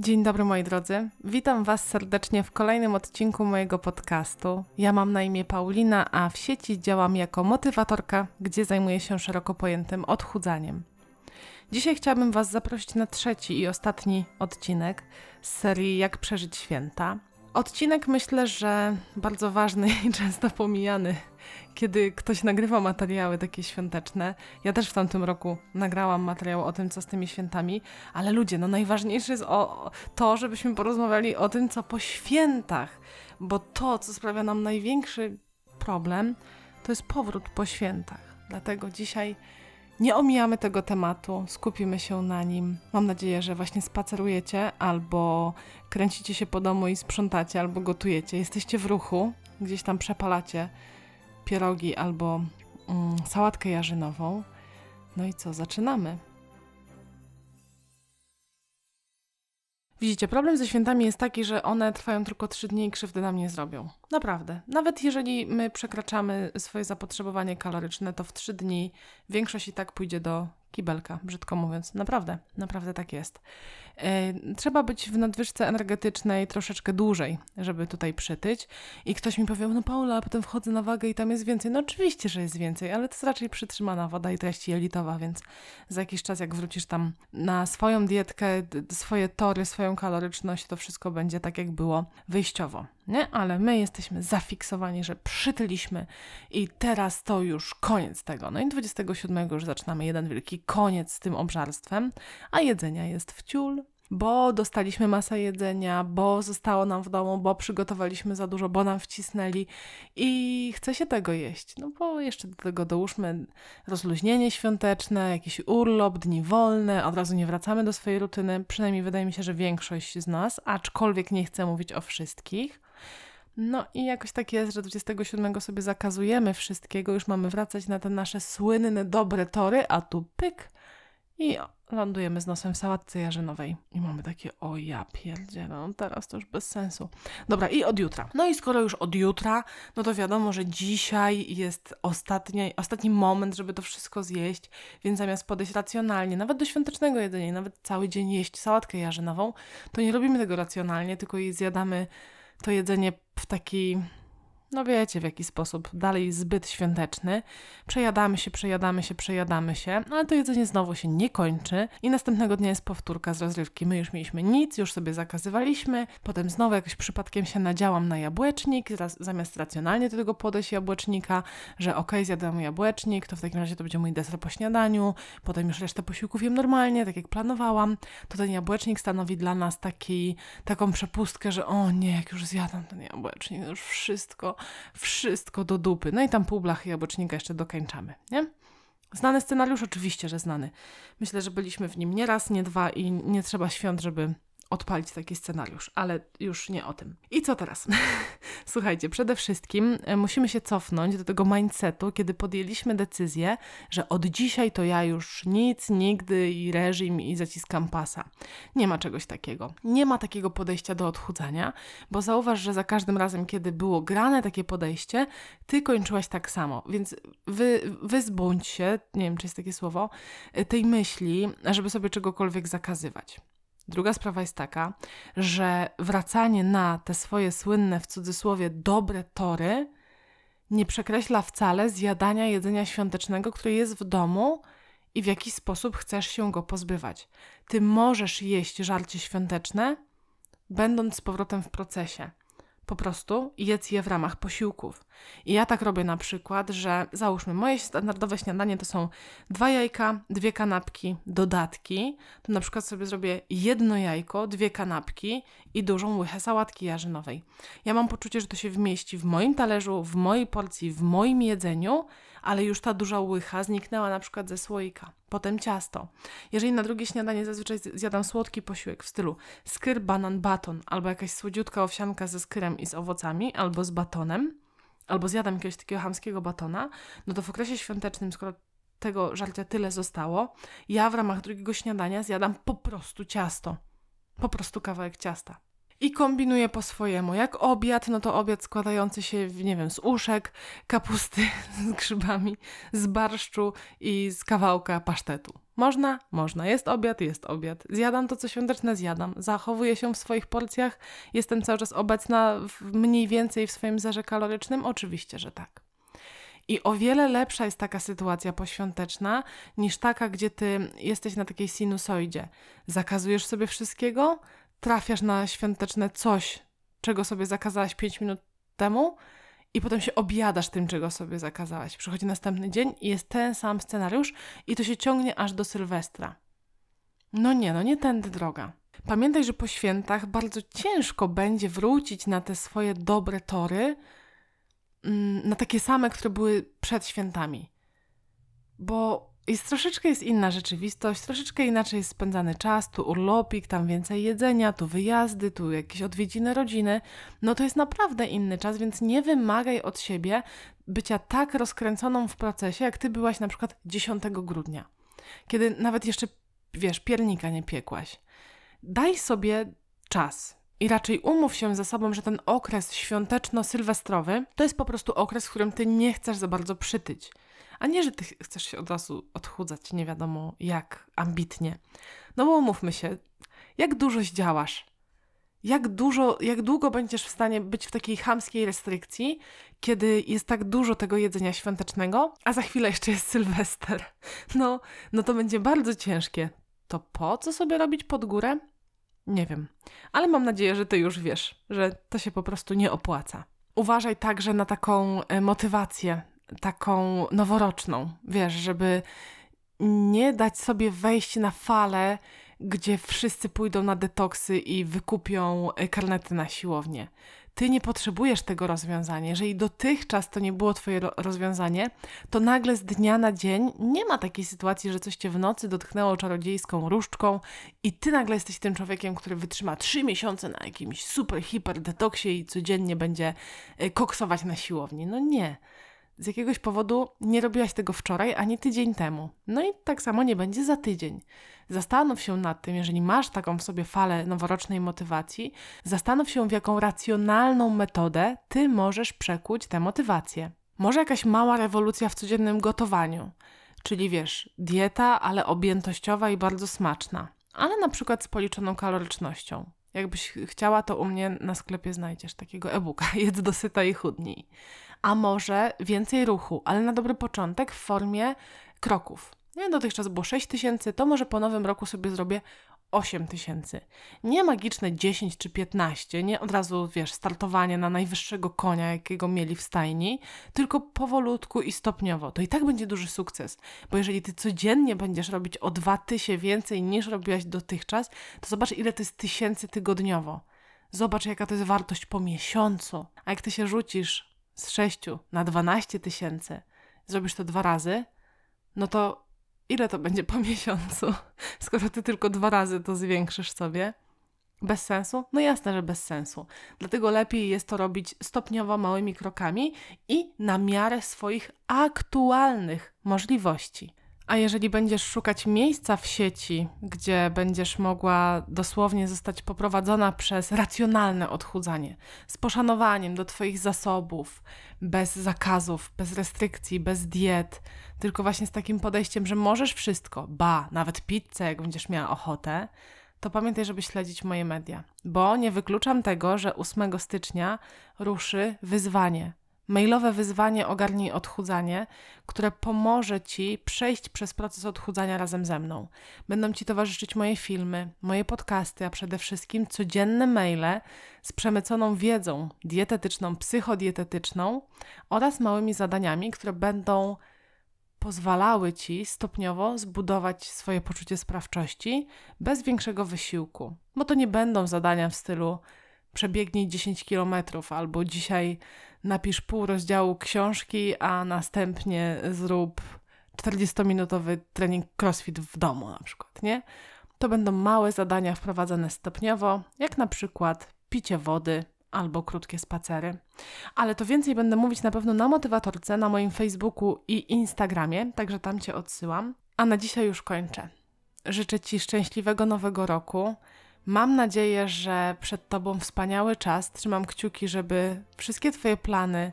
Dzień dobry moi drodzy. Witam Was serdecznie w kolejnym odcinku mojego podcastu. Ja mam na imię Paulina, a w sieci działam jako motywatorka, gdzie zajmuję się szeroko pojętym odchudzaniem. Dzisiaj chciałabym Was zaprosić na trzeci i ostatni odcinek z serii Jak przeżyć święta. Odcinek myślę, że bardzo ważny i często pomijany, kiedy ktoś nagrywa materiały takie świąteczne. Ja też w tamtym roku nagrałam materiał o tym, co z tymi świętami, ale ludzie, no najważniejsze jest o, to, żebyśmy porozmawiali o tym, co po świętach, bo to, co sprawia nam największy problem, to jest powrót po świętach. Dlatego dzisiaj nie omijamy tego tematu, skupimy się na nim. Mam nadzieję, że właśnie spacerujecie, albo kręcicie się po domu i sprzątacie, albo gotujecie. Jesteście w ruchu, gdzieś tam przepalacie pierogi albo mm, sałatkę jarzynową. No i co, zaczynamy. Widzicie, problem ze świętami jest taki, że one trwają tylko trzy dni i krzywdy nam nie zrobią. Naprawdę. Nawet jeżeli my przekraczamy swoje zapotrzebowanie kaloryczne, to w trzy dni większość i tak pójdzie do kibelka, brzydko mówiąc. Naprawdę, naprawdę tak jest. Yy, trzeba być w nadwyżce energetycznej troszeczkę dłużej, żeby tutaj przytyć. I ktoś mi powie, no Paula, a potem wchodzę na wagę i tam jest więcej. No oczywiście, że jest więcej, ale to jest raczej przytrzymana woda i treść jelitowa, więc za jakiś czas, jak wrócisz tam na swoją dietkę, swoje tory, swoją kaloryczność, to wszystko będzie tak, jak było wyjściowo. Nie? Ale my jesteśmy zafiksowani, że przytyliśmy i teraz to już koniec tego. No i 27 już zaczynamy jeden wielki koniec z tym obżarstwem, a jedzenia jest w ciul, bo dostaliśmy masę jedzenia, bo zostało nam w domu, bo przygotowaliśmy za dużo, bo nam wcisnęli i chce się tego jeść. No bo jeszcze do tego dołóżmy rozluźnienie świąteczne, jakiś urlop, dni wolne, od razu nie wracamy do swojej rutyny. Przynajmniej wydaje mi się, że większość z nas, aczkolwiek nie chcę mówić o wszystkich. No i jakoś tak jest, że 27 sobie zakazujemy wszystkiego, już mamy wracać na te nasze słynne, dobre tory, a tu pyk i lądujemy z nosem w sałatce jarzynowej. I mamy takie, o ja pierdzie, no teraz to już bez sensu. Dobra, i od jutra. No i skoro już od jutra, no to wiadomo, że dzisiaj jest ostatni, ostatni moment, żeby to wszystko zjeść, więc zamiast podejść racjonalnie, nawet do świątecznego jedzenia, nawet cały dzień jeść sałatkę jarzynową, to nie robimy tego racjonalnie, tylko jej zjadamy to jedzenie w taki no wiecie w jaki sposób, dalej zbyt świąteczny. Przejadamy się, przejadamy się, przejadamy się, ale to jedzenie znowu się nie kończy. I następnego dnia jest powtórka z rozrywki. My już mieliśmy nic, już sobie zakazywaliśmy, potem znowu jakoś przypadkiem się nadziałam na jabłecznik, zamiast racjonalnie do tego podejść jabłecznika, że okej, okay, zjadam jabłecznik, to w takim razie to będzie mój deser po śniadaniu, potem już resztę posiłków jem normalnie, tak jak planowałam, to ten jabłecznik stanowi dla nas taki, taką przepustkę, że o nie, jak już zjadam ten jabłecznik, już wszystko wszystko do dupy. No i tam pół blachy jabłecznika jeszcze dokańczamy, nie? Znany scenariusz? Oczywiście, że znany. Myślę, że byliśmy w nim nie raz, nie dwa i nie trzeba świąt, żeby odpalić taki scenariusz, ale już nie o tym. I co teraz? Słuchajcie, przede wszystkim e, musimy się cofnąć do tego mindsetu, kiedy podjęliśmy decyzję, że od dzisiaj to ja już nic, nigdy i reżim i zaciskam pasa. Nie ma czegoś takiego. Nie ma takiego podejścia do odchudzania, bo zauważ, że za każdym razem, kiedy było grane takie podejście, ty kończyłaś tak samo. Więc wy, wyzbądź się, nie wiem, czy jest takie słowo, e, tej myśli, żeby sobie czegokolwiek zakazywać. Druga sprawa jest taka, że wracanie na te swoje słynne w cudzysłowie dobre tory nie przekreśla wcale zjadania jedzenia świątecznego, które jest w domu i w jaki sposób chcesz się go pozbywać. Ty możesz jeść żarcie świąteczne, będąc z powrotem w procesie po prostu jedz je w ramach posiłków. I ja tak robię na przykład, że załóżmy, moje standardowe śniadanie to są dwa jajka, dwie kanapki, dodatki. To na przykład sobie zrobię jedno jajko, dwie kanapki i dużą łychę sałatki jarzynowej. Ja mam poczucie, że to się wmieści w moim talerzu, w mojej porcji, w moim jedzeniu, ale już ta duża łycha zniknęła na przykład ze słoika. Potem ciasto. Jeżeli na drugie śniadanie zazwyczaj zjadam słodki posiłek w stylu skyr, banan, baton, albo jakaś słodziutka owsianka ze skyrem i z owocami, albo z batonem, albo zjadam jakiegoś takiego hamskiego batona, no to w okresie świątecznym, skoro tego żarcia tyle zostało, ja w ramach drugiego śniadania zjadam po prostu ciasto. Po prostu kawałek ciasta i kombinuję po swojemu. Jak obiad, no to obiad składający się, nie wiem, z uszek, kapusty z grzybami, z barszczu i z kawałka pasztetu. Można? Można. Jest obiad? Jest obiad. Zjadam to, co świąteczne, zjadam. Zachowuję się w swoich porcjach? Jestem cały czas obecna mniej więcej w swoim zerze kalorycznym? Oczywiście, że tak. I o wiele lepsza jest taka sytuacja poświąteczna niż taka, gdzie ty jesteś na takiej sinusoidzie. Zakazujesz sobie wszystkiego, trafiasz na świąteczne coś, czego sobie zakazałaś 5 minut temu, i potem się objadasz tym, czego sobie zakazałaś. Przychodzi następny dzień i jest ten sam scenariusz, i to się ciągnie aż do Sylwestra. No nie, no nie tędy droga. Pamiętaj, że po świętach bardzo ciężko będzie wrócić na te swoje dobre tory, mm, na takie same, które były przed świętami. Bo jest troszeczkę jest inna rzeczywistość, troszeczkę inaczej jest spędzany czas, tu urlopik, tam więcej jedzenia, tu wyjazdy, tu jakieś odwiedziny rodziny. No to jest naprawdę inny czas, więc nie wymagaj od siebie bycia tak rozkręconą w procesie, jak ty byłaś na przykład 10 grudnia, kiedy nawet jeszcze, wiesz, piernika nie piekłaś. Daj sobie czas, i raczej umów się ze sobą, że ten okres świąteczno-sylwestrowy to jest po prostu okres, w którym ty nie chcesz za bardzo przytyć. A nie, że ty chcesz się od razu odchudzać, nie wiadomo jak ambitnie. No bo umówmy się, jak dużo zdziałasz? Jak dużo, jak długo będziesz w stanie być w takiej chamskiej restrykcji, kiedy jest tak dużo tego jedzenia świątecznego, a za chwilę jeszcze jest Sylwester? No, no to będzie bardzo ciężkie. To po co sobie robić pod górę? Nie wiem, ale mam nadzieję, że ty już wiesz, że to się po prostu nie opłaca. Uważaj także na taką e, motywację, taką noworoczną, wiesz, żeby nie dać sobie wejść na falę, gdzie wszyscy pójdą na detoksy i wykupią e, karnety na siłownię. Ty nie potrzebujesz tego rozwiązania. Jeżeli dotychczas to nie było Twoje rozwiązanie, to nagle z dnia na dzień nie ma takiej sytuacji, że coś Cię w nocy dotknęło czarodziejską różdżką i Ty nagle jesteś tym człowiekiem, który wytrzyma trzy miesiące na jakimś super, hiper detoksie i codziennie będzie e, koksować na siłowni. No nie z jakiegoś powodu nie robiłaś tego wczoraj ani tydzień temu. No i tak samo nie będzie za tydzień. Zastanów się nad tym, jeżeli masz taką w sobie falę noworocznej motywacji, zastanów się, w jaką racjonalną metodę ty możesz przekuć tę motywację. Może jakaś mała rewolucja w codziennym gotowaniu, czyli wiesz, dieta, ale objętościowa i bardzo smaczna, ale na przykład z policzoną kalorycznością. Jakbyś chciała, to u mnie na sklepie znajdziesz takiego e-booka. Jedz dosyta i chudnij a może więcej ruchu, ale na dobry początek w formie kroków. Nie, dotychczas było 6 tysięcy, to może po nowym roku sobie zrobię 8 tysięcy. Nie magiczne 10 czy 15, nie od razu, wiesz, startowanie na najwyższego konia, jakiego mieli w stajni, tylko powolutku i stopniowo. To i tak będzie duży sukces, bo jeżeli ty codziennie będziesz robić o 2 tysiące więcej niż robiłaś dotychczas, to zobacz, ile to jest tysięcy tygodniowo. Zobacz, jaka to jest wartość po miesiącu. A jak ty się rzucisz z 6 na 12 tysięcy, zrobisz to dwa razy, no to ile to będzie po miesiącu, skoro ty tylko dwa razy to zwiększysz sobie? Bez sensu? No jasne, że bez sensu. Dlatego lepiej jest to robić stopniowo, małymi krokami i na miarę swoich aktualnych możliwości. A jeżeli będziesz szukać miejsca w sieci, gdzie będziesz mogła dosłownie zostać poprowadzona przez racjonalne odchudzanie, z poszanowaniem do Twoich zasobów, bez zakazów, bez restrykcji, bez diet, tylko właśnie z takim podejściem, że możesz wszystko, ba, nawet pizzę, jak będziesz miała ochotę, to pamiętaj, żeby śledzić moje media, bo nie wykluczam tego, że 8 stycznia ruszy wyzwanie mailowe wyzwanie Ogarnij Odchudzanie, które pomoże Ci przejść przez proces odchudzania razem ze mną. Będą Ci towarzyszyć moje filmy, moje podcasty, a przede wszystkim codzienne maile z przemyconą wiedzą dietetyczną, psychodietetyczną oraz małymi zadaniami, które będą pozwalały Ci stopniowo zbudować swoje poczucie sprawczości bez większego wysiłku. Bo to nie będą zadania w stylu przebiegnij 10 kilometrów albo dzisiaj napisz pół rozdziału książki, a następnie zrób 40-minutowy trening crossfit w domu na przykład, nie? To będą małe zadania wprowadzane stopniowo, jak na przykład picie wody albo krótkie spacery. Ale to więcej będę mówić na pewno na motywatorce, na moim Facebooku i Instagramie, także tam Cię odsyłam. A na dzisiaj już kończę. Życzę Ci szczęśliwego nowego roku Mam nadzieję, że przed Tobą wspaniały czas. Trzymam kciuki, żeby wszystkie Twoje plany,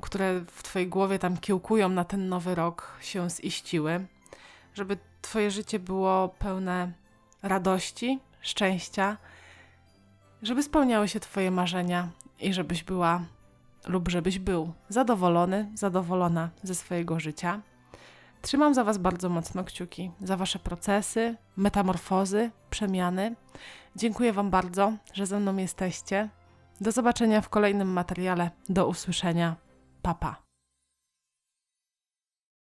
które w Twojej głowie tam kiełkują na ten nowy rok, się ziściły. Żeby Twoje życie było pełne radości, szczęścia, żeby spełniały się Twoje marzenia i żebyś była lub żebyś był zadowolony, zadowolona ze swojego życia. Trzymam za Was bardzo mocno kciuki, za Wasze procesy, metamorfozy, przemiany. Dziękuję Wam bardzo, że ze mną jesteście. Do zobaczenia w kolejnym materiale. Do usłyszenia. Papa.